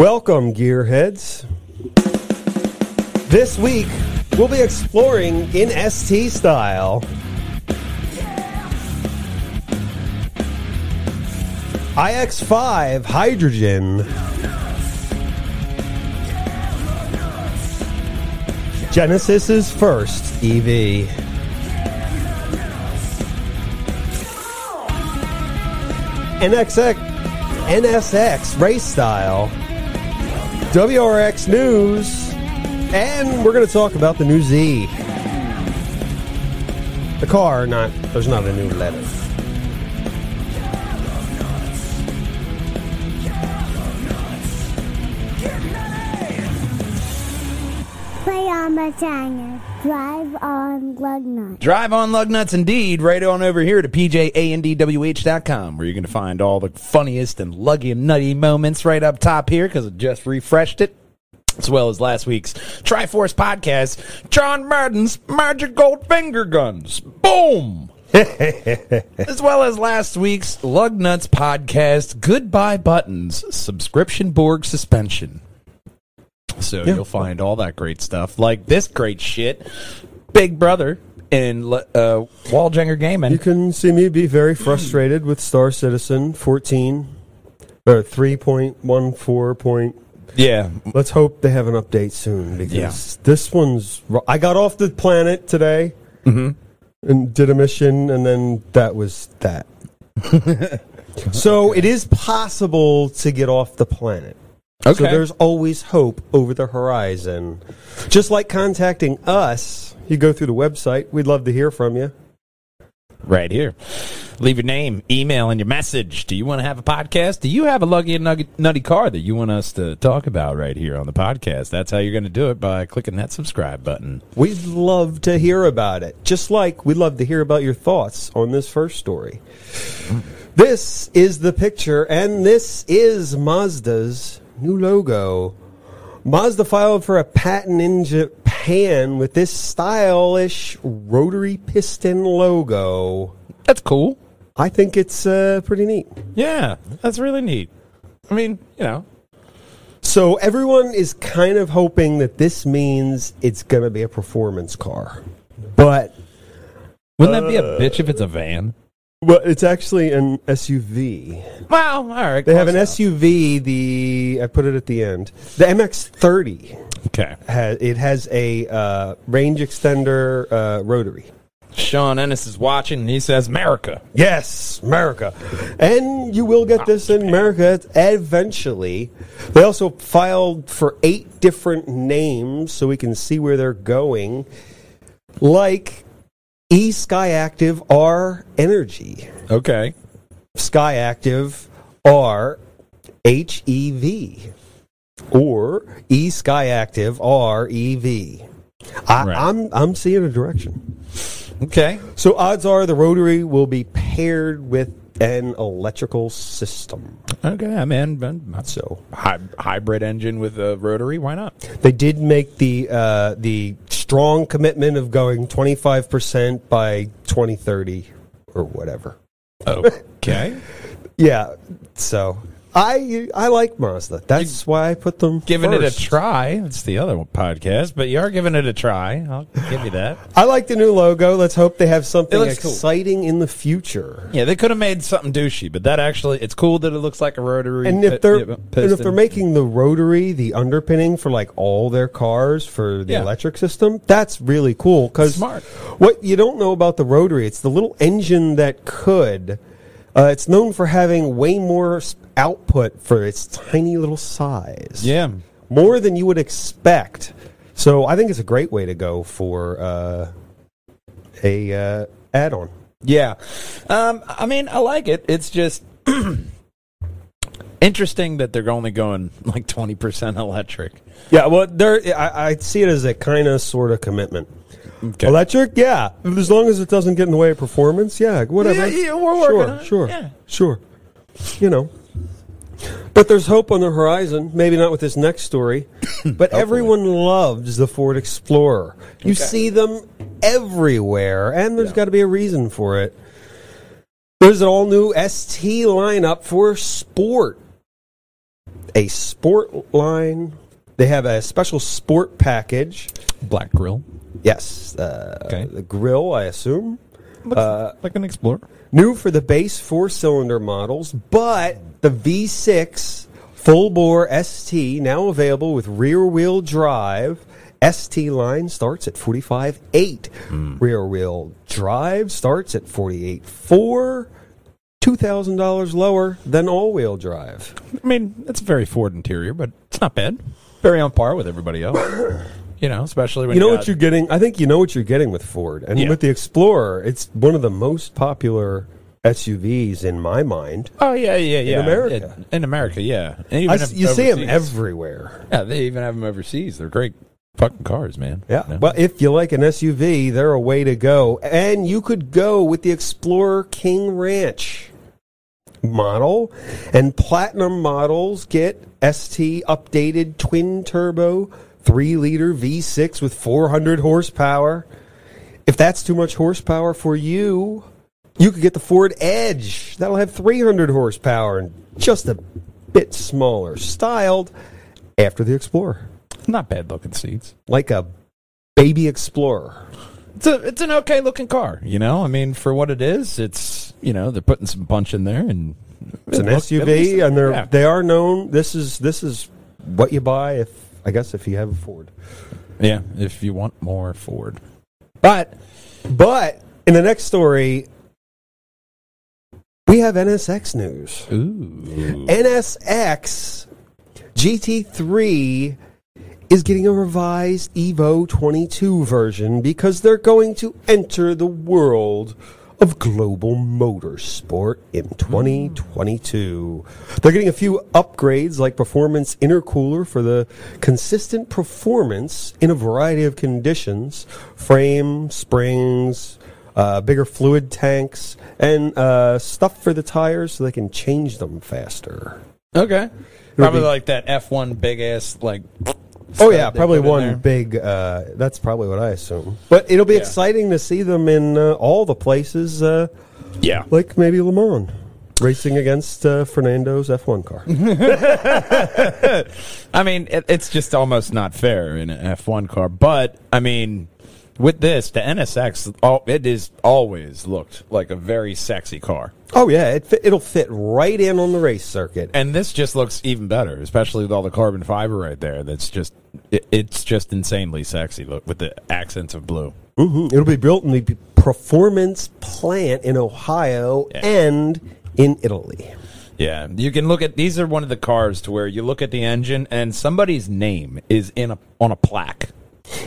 Welcome, gearheads. This week, we'll be exploring in ST style. IX5 Hydrogen. Genesis's first EV. NXX, NSX race style. WRX news, and we're going to talk about the new Z. The car, not there's not a new letter. Play on my. Drive on Lugnut. Drive on lug nuts indeed, right on over here to pjandwh.com where you're going to find all the funniest and luggy and nutty moments right up top here because I just refreshed it. As well as last week's Triforce podcast, John Madden's Magic Gold Finger Guns. Boom! as well as last week's Lug Nuts podcast, Goodbye Buttons, Subscription Borg Suspension. So you'll find all that great stuff, like this great shit, Big Brother and uh, Walljanger Gaming. You can see me be very frustrated with Star Citizen 14 or 3.14 point. Yeah, Let's hope they have an update soon because Yeah. this one's. I got off the planet today and did a mission, and then that was that. so it is possible to get off the planet. So there's always hope over the horizon. Just like contacting us, you go through the website. We'd love to hear from you. right here. Leave your name, email, and your message. Do you want to have a podcast? Do you have a lucky and nugget- nutty car that you want us to talk about right here on the podcast? That's how you're going to do it by clicking that subscribe button. We'd love to hear about it. Just like we'd love to hear about your thoughts on this first story. Mm. This is the picture, and this is Mazda's new logo. Mazda filed for a patent in Japan with this stylish rotary piston logo. That's cool. I think it's uh, pretty neat. Yeah, that's really neat. I mean, you know, So everyone is kind of hoping that this means it's going to be a performance car. But wouldn't that be a bitch if it's a van? Well, it's actually an SUV. Well, all right. They have an enough. SUV. The I put it at the end. The MX-30 Okay. has it has a uh, range extender uh, rotary. Sean Ennis is watching, and he says, "America." Yes, America, and you will get this in America eventually. They also filed for eight different names, so we can see where they're going, like E Skyactiv R Energy, Okay. Skyactiv R HEV, or E Skyactiv R EV. I, Right. I'm I'm seeing a direction. Okay. So odds are the rotary will be paired with an electrical system. Okay. I mean, but So hy- hybrid engine with a rotary. Why not? they did make the uh, the strong commitment of going 25% by 2030 or whatever. Okay. Yeah. So I I like Mazda. That's why I put them giving it a try. It's the other podcast, but you are giving it a try. I'll give you that. I like the new logo. Let's hope they have something looks cool. exciting in the future. Yeah, they could have made something douchey, but that actually, it's cool that it looks like a rotary. And if they're yeah, and if they're making the rotary the underpinning for like all their cars for the Yeah. electric system, that's really cool. Because Smart. what you don't know about the rotary, it's the little engine that could. Uh, it's known for having way more output for its tiny little size. yeah, more than you would expect. So I think it's a great way to go for uh, a uh, add-on. yeah. Um, I mean, I like it. It's just interesting that they're only going like twenty percent electric. Yeah, well, there I, I see it as a kind of sort of commitment. Okay. Electric, yeah. As long as it doesn't get in the way of performance, yeah, whatever. Yeah, yeah, we're working sure, on it. sure, Yeah. sure. You know, but there's hope on the horizon. Maybe not with this next story, but everyone loves the Ford Explorer. You Okay. see them everywhere, and there's Yeah. got to be a reason for it. There's an all new ST lineup for sport. A sport line. They have a special sport package. Black grill. Yes, uh, Okay. the grill, I assume. Looks like uh, an Explorer. New for the base four cylinder models, but the V6 full bore ST now available with rear wheel drive. ST line starts at 45.8. Hmm. Rear wheel drive starts at 48.4. $2,000 lower than all wheel drive. I mean, it's a very Ford interior, but it's not bad. Very on par with everybody else. you know, especially when You know got- what you're getting? I think you know what you're getting with Ford. And Yeah. with the Explorer, it's one of the most popular SUVs in my mind. Oh yeah, yeah, yeah. In America. In, in America, yeah. I even s if you see them everywhere. Yeah, they even have them overseas. They're great fucking cars, man. Yeah. You know? Well, if you like an SUV, they're a way to go. And you could go with the Explorer King Ranch model. And platinum models get ST updated twin turbo 3 liter V6 with 400 horsepower. If that's too much horsepower for you, you could get the Ford Edge. That'll have 300 horsepower and just a bit smaller, styled after the Explorer, not bad looking seats. like a baby Explorer. It's a it's an okay looking car. You know, I mean, for what it is, it's you know they're putting some punch in there, and It's an look- SUV, and they're yeah. they are known. This is this is what you buy if I guess if you have a Ford. yeah. If you want more Ford, but But in the next story, we have NSX news. ooh, NSX GT3 is getting a revised Evo 22 version because they're going to enter the world of global motorsport in 2022. They're getting a few upgrades like performance intercooler for the consistent performance in a variety of conditions, frame, springs, uh, bigger fluid tanks, and uh, stuff for the tires so they can change them faster. okay, probably like that F one big ass like. Oh yeah, probably one big. Uh, that's probably what I assume. But it'll be Yeah. exciting to see them in uh, all the places, uh, Yeah, like maybe Le Mans, racing against uh, Fernando's F1 car. I mean, it, it's just almost not fair in an F1 car. But I mean, with this, the NSX, all, it is always looked like a very sexy car, oh yeah, it fit, it'll fit right in on the race circuit. and this just looks even better, especially with all the carbon fiber right there. That's just, it, it's just insanely sexy. Look with the accents of blue. hmm It'll be built in the performance plant in Ohio Yeah. and in Italy. Yeah, you can look at these are one of the cars to where you look at the engine and somebody's name is in a on a plaque.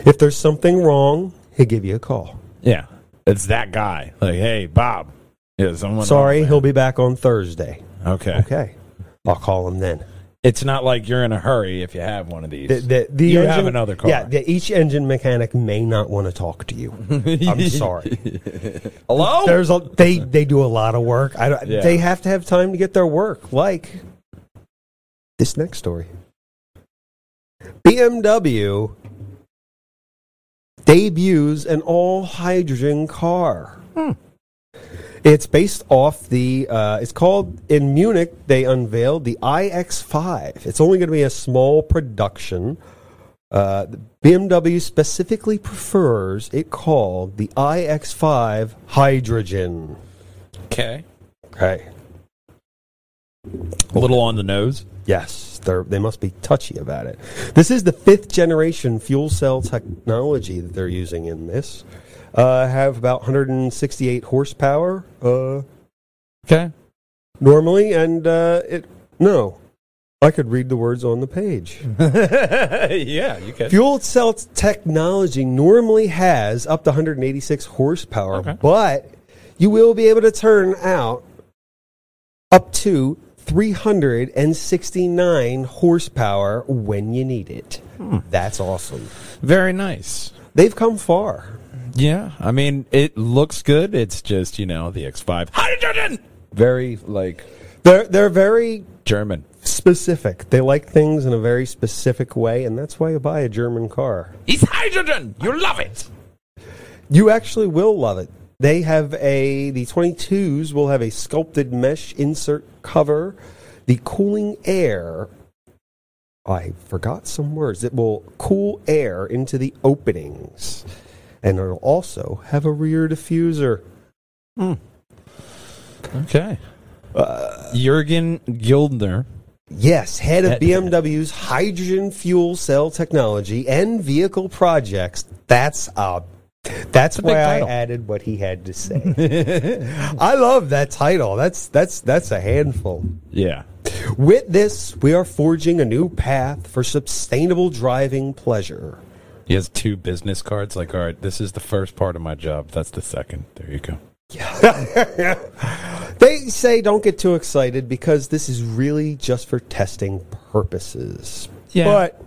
If there's something wrong, he'll give you a call. Yeah, it's that guy. Like, hey, Bob. Yeah, someone. Sorry, he'll be back on Thursday. Okay. Okay, I'll call him then. It's not like you're in a hurry if you have one of these. The, the, the You engine, have another car. Yeah, the, each engine mechanic may not want to talk to you. I'm sorry. Hello? There's a, they they do a lot of work. I don't, Yeah. They have to have time to get their work. Like this next story, BMW debuts an all hydrogen car. It's based off the. Uh, it's called in Munich. They unveiled the iX5. It's only going to be a small production. Uh, BMW specifically prefers it called the iX5 Hydrogen. okay. Okay. A little on the nose. Yes, they're, they must be touchy about it. This is the fifth generation fuel cell technology that they're using in this. Uh, have about 168 horsepower uh, Okay. normally, and uh, it no, I could read the words on the page. yeah, you can. Fuel cell technology normally has up to 186 horsepower, Okay. but you will be able to turn out up to 369 horsepower when you need it. Hmm. That's awesome. Very nice. They've come far. Yeah, I mean, it looks good. It's just, you know, the X5. Hydrogen! Very, like, They're they're very German. specific. They like things in a very specific way, and that's why you buy a German car. It's hydrogen! You love it! You actually will love it. they have a the 22s will have a sculpted mesh insert cover. The cooling air I forgot some words. It will cool air into the openings. And it'll also have a rear diffuser. Okay. Uh, Jurgen Guldner. Yes, head of BMW's hydrogen fuel cell technology and vehicle projects. That's uh that's why I added what he had to say. I love that title. That's that's that's a handful. Yeah. With this, we are forging a new path for sustainable driving pleasure. He has two business cards. Like, all right, this is the first part of my job. That's the second. There you go. Yeah. They say don't get too excited because this is really just for testing purposes. Yeah. But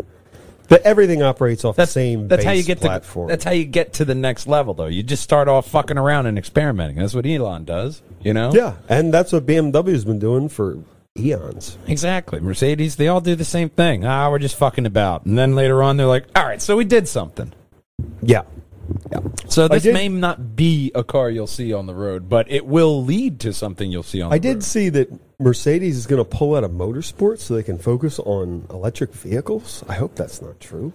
the, everything operates off That's the same That's how you get platform. to. That's how you get to the next level, though. You just start off fucking around and experimenting. That's what Elon does. You know. yeah, and that's what BMW's been doing for eons. Exactly. Mercedes, they all do the same thing. Ah, we're just fucking about. And then later on, they're like, all right, so we did something. Yeah. Yeah. So this may not be a car you'll see on the road, but it will lead to something you'll see on the I road. did see that Mercedes is going to pull out of motorsports so they can focus on electric vehicles. I hope that's not true.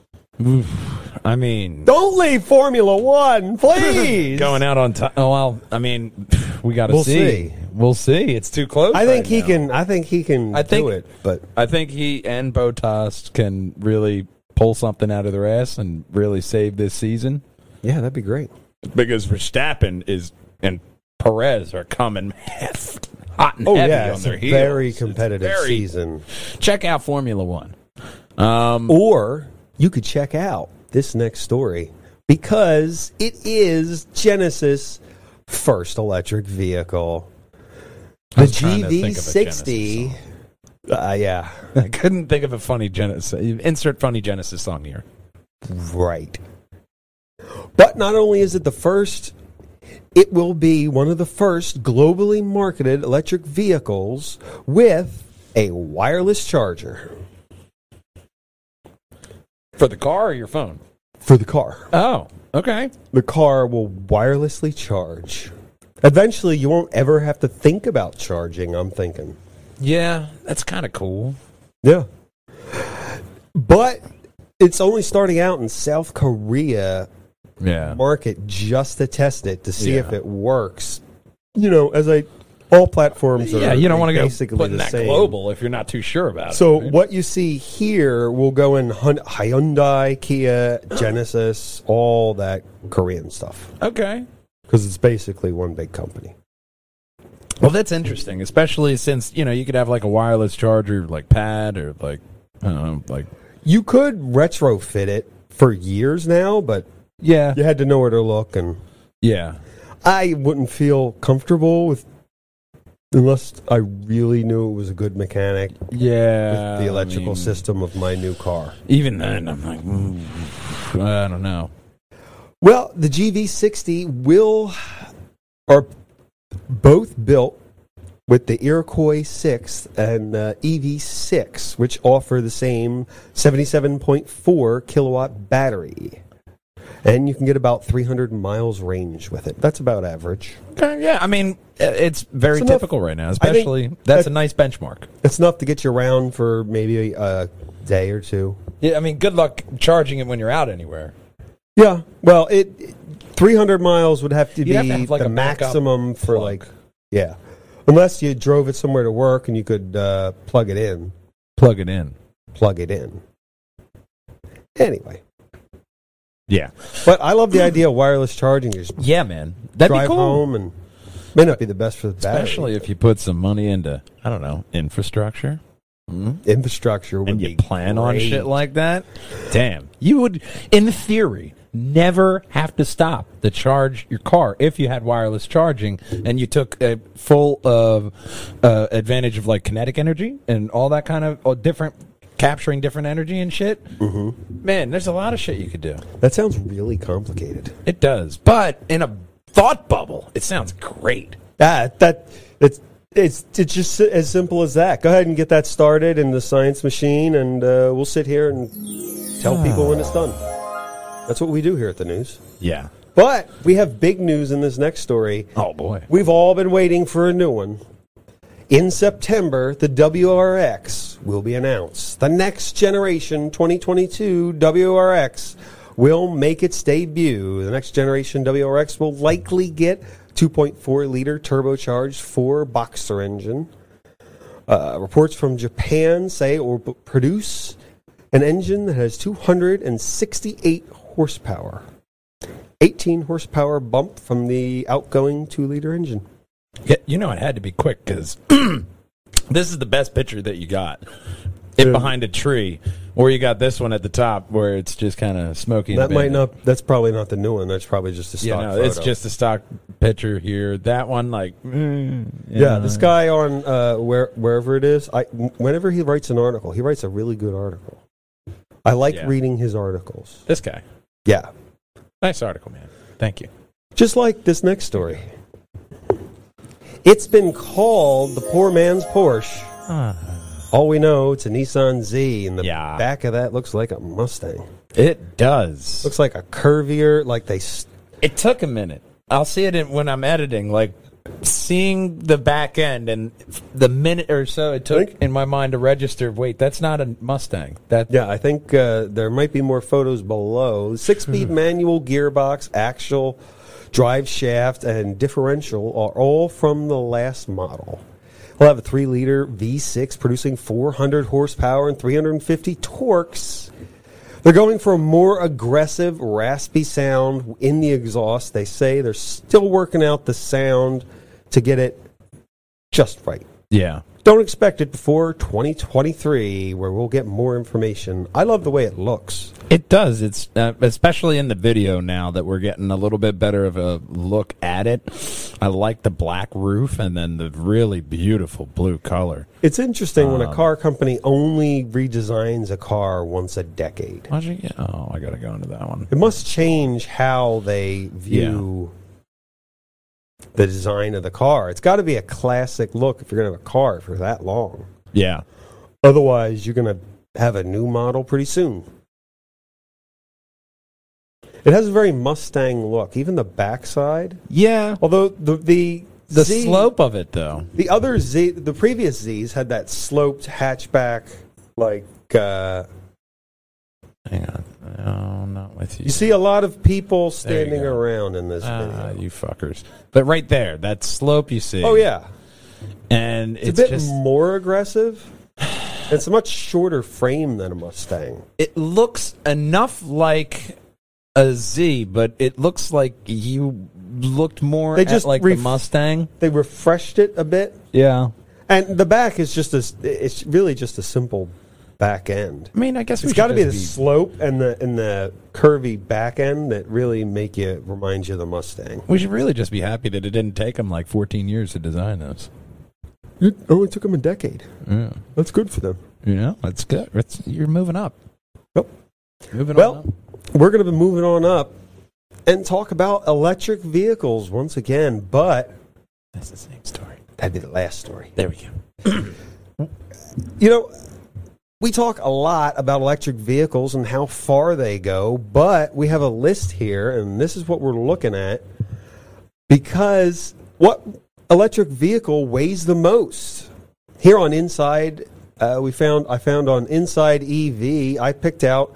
I mean, Don't leave Formula One, please. going out on time. Oh, well, I mean, we got to We'll see. see. We'll see. It's too close. I think right he now. can. I think he can I think- do it. But I think he and Bottas can really pull something out of their ass and really save this season. yeah, that'd be great. Because Verstappen is and Perez are coming hot and Oh heavy yeah, on their heels. very competitive very- season. Check out Formula One. Um, Or you could check out this next story because it is Genesis' first electric vehicle. The was trying to think of a GV60. Uh, yeah, I couldn't think of a funny Genesis. Insert funny Genesis song here. right. But not only is it the first, it will be one of the first globally marketed electric vehicles with a wireless charger For the car or your phone? for the car. Oh, okay. the car will wirelessly charge. Eventually, you won't ever have to think about charging, I'm thinking. Yeah, that's kind of cool. Yeah. But it's only starting out in South Korea Yeah. market just to test it to see Yeah. if it works. You know, as I all platforms are Yeah, you don't want to go basically putting that same. global if you're not too sure about So it. right? what you see here will go in Hyundai, Kia, Genesis, all that Korean stuff Okay. because it's basically one big company. Well, that's interesting, especially since you know you could have like a wireless charger, like pad, or like I don't know, like You could retrofit it for years now, but yeah, you had to know where to look, and yeah, I wouldn't feel comfortable with unless I really knew it was a good mechanic yeah. with the electrical I mean, system of my new car. Even then, I'm like, mm, I don't know. Well, the GV60 will are both built with the Iroquois 6 and uh, EV6, which offer the same 77.4 kilowatt battery. And you can get about 300 miles range with it. That's about average. Okay, yeah, I mean, it's very It's enough- typical right now. Especially that's that- a nice benchmark. It's enough to get you around for maybe a day or two. Yeah, I mean, good luck charging it when you're out anywhere. Yeah. Well, it, it 300 miles would have to You'd be have to have, like, the maximum for plug. like yeah. Unless you drove it somewhere to work and you could uh, plug it in, Plug it in. plug it in. Anyway, Yeah, but I love the idea of wireless charging. Just yeah, man, that'd drive be cool. home and may not be the best for the battery. Especially if you put some money into, I don't know, infrastructure. Mm-hmm. infrastructure would and be you plan on great. shit like that, damn, you would, in theory, never have to stop to charge your car if you had wireless charging and you took a full of uh, advantage of like kinetic energy and all that kind of or different capturing different energy and shit. Mm-hmm. Man, there's a lot of shit you could do. That sounds really complicated. It does, but in a thought bubble, it sounds great. Ah, that it's it's it's just as simple as that. Go ahead and get that started in the science machine, and uh, we'll sit here and tell people when it's done. That's what we do here at the news. Yeah. But we have big news in this next story. Oh boy. We've all been waiting for a new one. In September, the WRX will be announced. The next generation 2022 WRX will make its debut. The next generation WRX will likely get 2.4 liter turbocharged four boxer engine. Uh, reports from Japan say it will produce an engine that has 268 horsepower. 18 horsepower bump from the outgoing 2 liter engine. Yeah, you know it had to be quick because this is the best picture that you got. It Yeah. behind a tree, or you got this one at the top where it's just kind of smoky. That might not. That's probably not the new one. That's probably just a stock Yeah, no, photo. it's just a stock picture here. That one, like, mm, yeah. This guy on uh, where wherever it is, I whenever he writes an article, he writes a really good article. I like Yeah. reading his articles. this guy. Yeah, Nice article, man. Thank you. just like this next story. It's been called the poor man's Porsche. All we know, it's a Nissan Z, and the Yeah. back of that looks like a Mustang. It does. Looks like a curvier, like they. s- It took a minute. I'll see it in, when I'm editing, like seeing the back end and the minute or so it took in my mind to register. Wait, that's not a Mustang. That Yeah, I think uh, there might be more photos below. Six-speed manual gearbox, actual drive shaft, and differential are all from the last model. We'll have a three-liter V6 producing 400 horsepower and 350 torques. They're going for a more aggressive, raspy sound in the exhaust. They say they're still working out the sound to get it just right. yeah. Don't expect it before 2023, where we'll get more information. I love the way it looks. It does. It's uh, especially in the video now that we're getting a little bit better of a look at it. I like the black roof and then the really beautiful blue color. It's interesting when Um, a car company only redesigns a car once a decade. Why'd you get? Oh, I gotta go into that one. It must change how they view the design of the car. It's got to be a classic look if you're going to have a car for that long. Yeah. Otherwise, you're going to have a new model pretty soon. It has a very Mustang look, even the backside. Yeah. Although the the The Z- slope of it, though. the other Z, the previous Z's had that sloped hatchback, like uh, Hang on. No, not with you. you see a lot of people standing around in this Ah, video. you fuckers. But right there, that slope you see. Oh yeah, And it's, it's, a bit just. more aggressive. It's a much shorter frame than a Mustang. it looks enough like a Z, but it looks like you looked more They at just like ref- the Mustang. They refreshed it a bit, Yeah. and the back is just a. It's really just a simple back end. I mean, I guess It's got to be the slope and the and the curvy back end that really make you remind you of the Mustang. We should really just be happy that it didn't take them like 14 years to design this. It oh, only took them a decade. Yeah. That's good for them. You know, that's good. It's, you're moving up. Yep. Moving Well. We're going to be moving on up and talk about electric vehicles once again, but That's the same story. that'd be the last story. There we go. You know, we talk a lot about electric vehicles and how far they go, but we have a list here, and this is what we're looking at because what electric vehicle weighs the most? Here on Inside, uh, we found I found on Inside EV, I picked out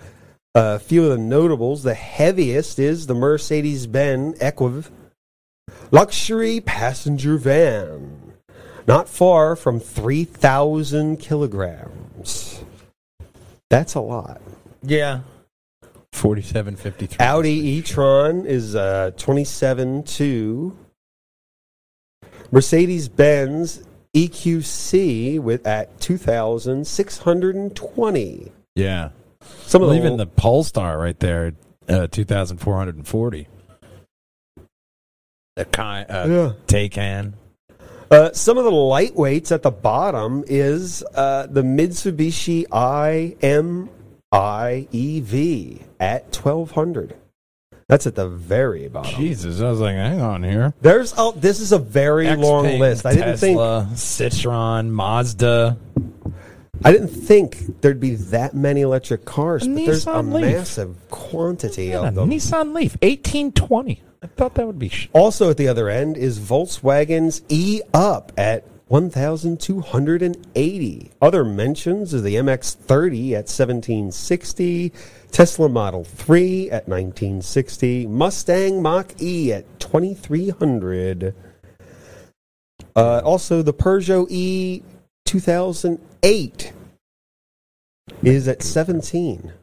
a few of the notables. The heaviest is the Mercedes-Benz EQV luxury passenger van, not far from three thousand kilograms. That's a lot. Yeah. 4753. Audi e-tron is uh, 27.2. Mercedes-Benz EQC with at 2,620. Yeah. Some of Well, the even the Polestar right there, uh, 2,440. The kind, uh, Yeah. Taycan. Uh, some of the lightweights at the bottom is uh, the Mitsubishi IMI EV E at 1200. That's at the very bottom. Jesus, I was like, hang on here. There's oh, this is a very long list. I didn't think Citroen, Mazda. I didn't think there'd be that many electric cars, A but there's a Leaf. massive quantity Yeah, of them. Nissan Leaf, eighteen twenty. I thought that would be. Sh- Also at the other end is Volkswagen's E Up at 1,280. Other mentions is the MX-30 at 1760, Tesla Model 3 at 1960, Mustang Mach-E at 2300. Uh, also, the Peugeot E 2008 is at 17.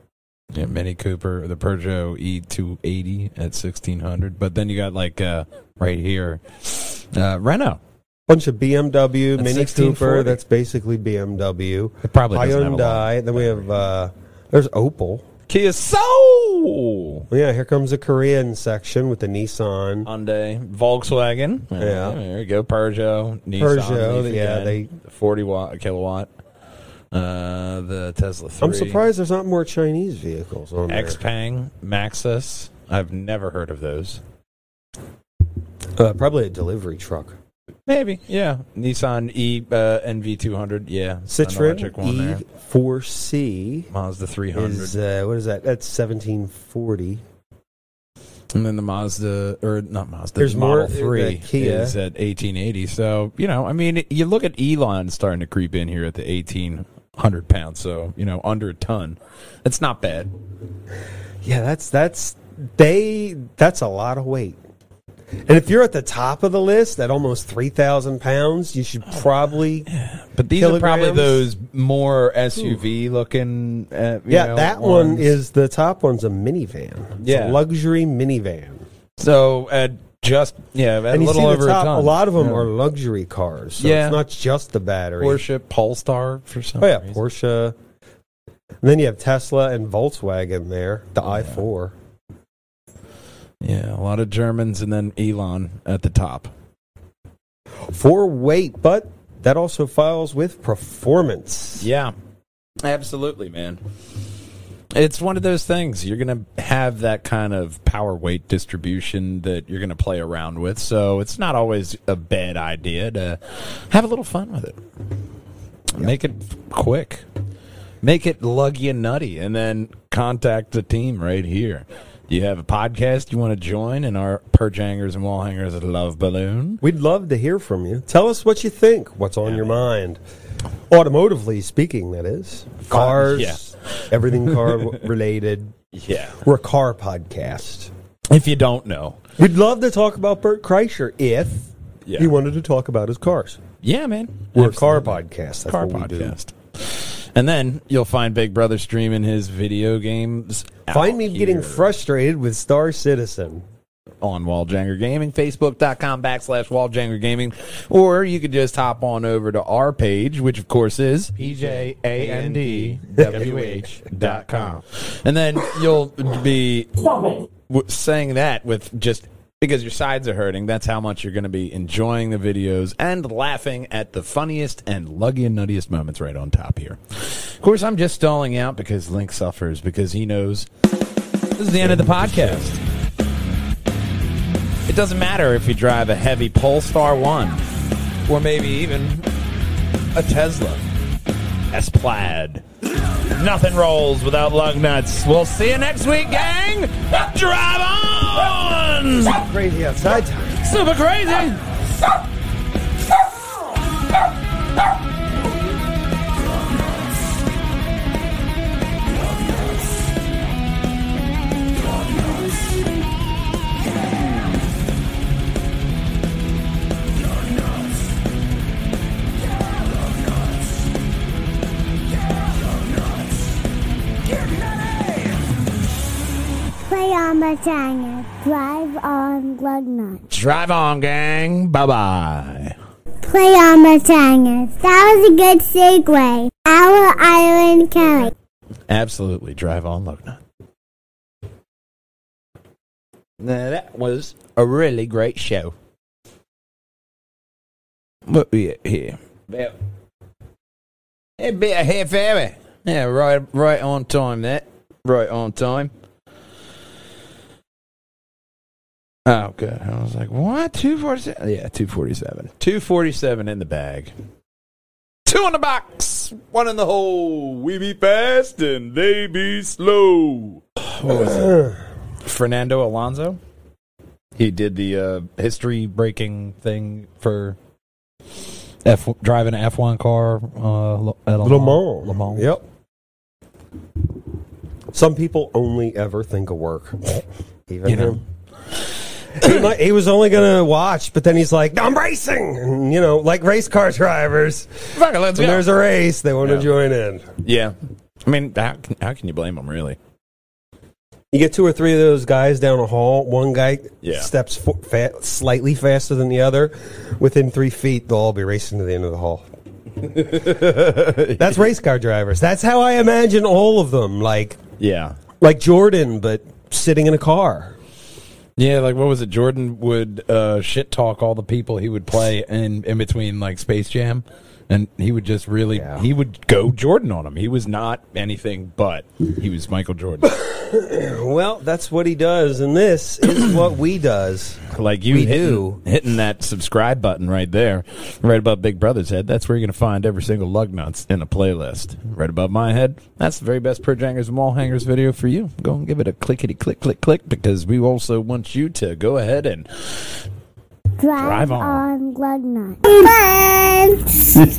Yeah, Mini Cooper, the Peugeot E two eighty at sixteen hundred. But then you got like uh, right here, uh, Renault. Bunch of BMW, That's Mini Cooper. That's basically BMW. It probably doesn't have a lot. Hyundai. Then we have uh, there's Opel. Kia Soul. Yeah, here comes the Korean section with the Nissan. Hyundai, Volkswagen. Yeah. there you go. Peugeot, Nissan, Peugeot, Leaf yeah, again, they- forty watt kilowatt. Uh, the Tesla 3. I'm surprised there's not more Chinese vehicles on there. Xpeng, Maxus. I've never heard of those. Uh, probably a delivery truck. Maybe, yeah. Nissan E uh, NV200, yeah. Citroen one. E4C Mazda 300. is uh, what is that? That's 1740. And then the Mazda, or not Mazda, There's the Model more- 3 the Kia. is at 1880. So, you know, I mean, you look at Elon starting to creep in here at the 1800 pounds. So, you know, under a ton. It's not bad. Yeah, that's that's they that's a lot of weight. And if you're at the top of the list at almost three thousand pounds, you should probably But these are probably those more SUV looking. Uh, yeah. know, that one ones. is the top one's a minivan. It's Yeah. a luxury minivan. So, at just, yeah, a And you little see over the top, a a, lot of them Yeah. are luxury cars. So Yeah. it's not just the battery. Porsche Polestar for some Oh yeah, reason. Porsche. And then you have Tesla and Volkswagen there, the i4. Yeah, a lot of Germans and then Elon at the top. For weight, but that also files with performance. Yeah, absolutely, man. It's one of those things. You're going to have that kind of power weight distribution that you're going to play around with. So it's not always a bad idea to have a little fun with it. Make it quick. Make it luggy and nutty. And then contact the team right here. Do you have a podcast you want to join in our perch hangers and wall hangers at Love Balloon? We'd love to hear from you. Tell us what you think. What's on your mind? Automotively speaking, that is. Cars, Yeah. everything car related. Yeah. We're a car podcast. If you don't know. We'd love to talk about Bert Kreischer if Yeah. he wanted to talk about his cars. Yeah, man. We're a car podcast. That's car what we do. podcast. And then you'll find Big Brother streaming his video games. Find me getting frustrated with Star Citizen. On Walljanger Gaming, Facebook.com backslash Walljanger Gaming, or you could just hop on over to our page, which of course is PJANDWH.com. And then you'll be w- saying that with just because your sides are hurting. That's how much you're going to be enjoying the videos and laughing at the funniest and luggy and nuttiest moments right on top here. Of course, I'm just stalling out because Link suffers because he knows this is the end of the podcast. It doesn't matter if you drive a heavy Polestar 1 or maybe even a Tesla. S Plaid. Nothing rolls without lug nuts. We'll see you next week, gang. Drive on! Crazy outside time. Super crazy! Drive on Lugnut. Drive on, gang. Bye bye. Play on the Machina. That was a good segue. Our Island Kelly. Absolutely. Drive on, lug nut. Now, that was a really great show. What we at here? About a bit of half hour. Yeah, right, right on time. That right on time. Oh, good. I was like, what? Two forty seven? Yeah, two forty seven. Two forty seven in the bag. Two in the box, one in the hole. We be fast and they be slow. What was it? Fernando Alonso. He did the uh, history breaking thing for F driving an F one car uh, at Le Mans. Le Mans. Yep. Some people only ever think of work. Even You know. him. He, might, he was only going to watch, but then he's like, I'm racing. And, you know, like race car drivers. Fuck it, let's When go. there's a race, they want Yeah. to join in. yeah, I mean, how can, how can you blame him? Really? You get two or three of those guys down a hall. One guy Yeah. steps fo- fa- slightly faster than the other. Within three feet, they'll all be racing to the end of the hall. That's race car drivers. That's how I imagine all of them. Like, Yeah. like Jordan, but sitting in a car. Yeah, like what was it? Jordan would uh, shit talk all the people he would play in in between like Space Jam, and he would just really Yeah. he would go Jordan on him. He was not anything but he was Michael Jordan. Well, that's what he does, and this is what we does. like you We hitting, do. hitting that subscribe button right there, right above Big Brother's head. That's where you're gonna find every single lug nuts in a playlist. Right above my head, that's the very best Purge Hangers and Wall Hangers video for you. Go and give it a clickety click click click because we also want you to go ahead and Drive, Drive on. on. Glug Nut.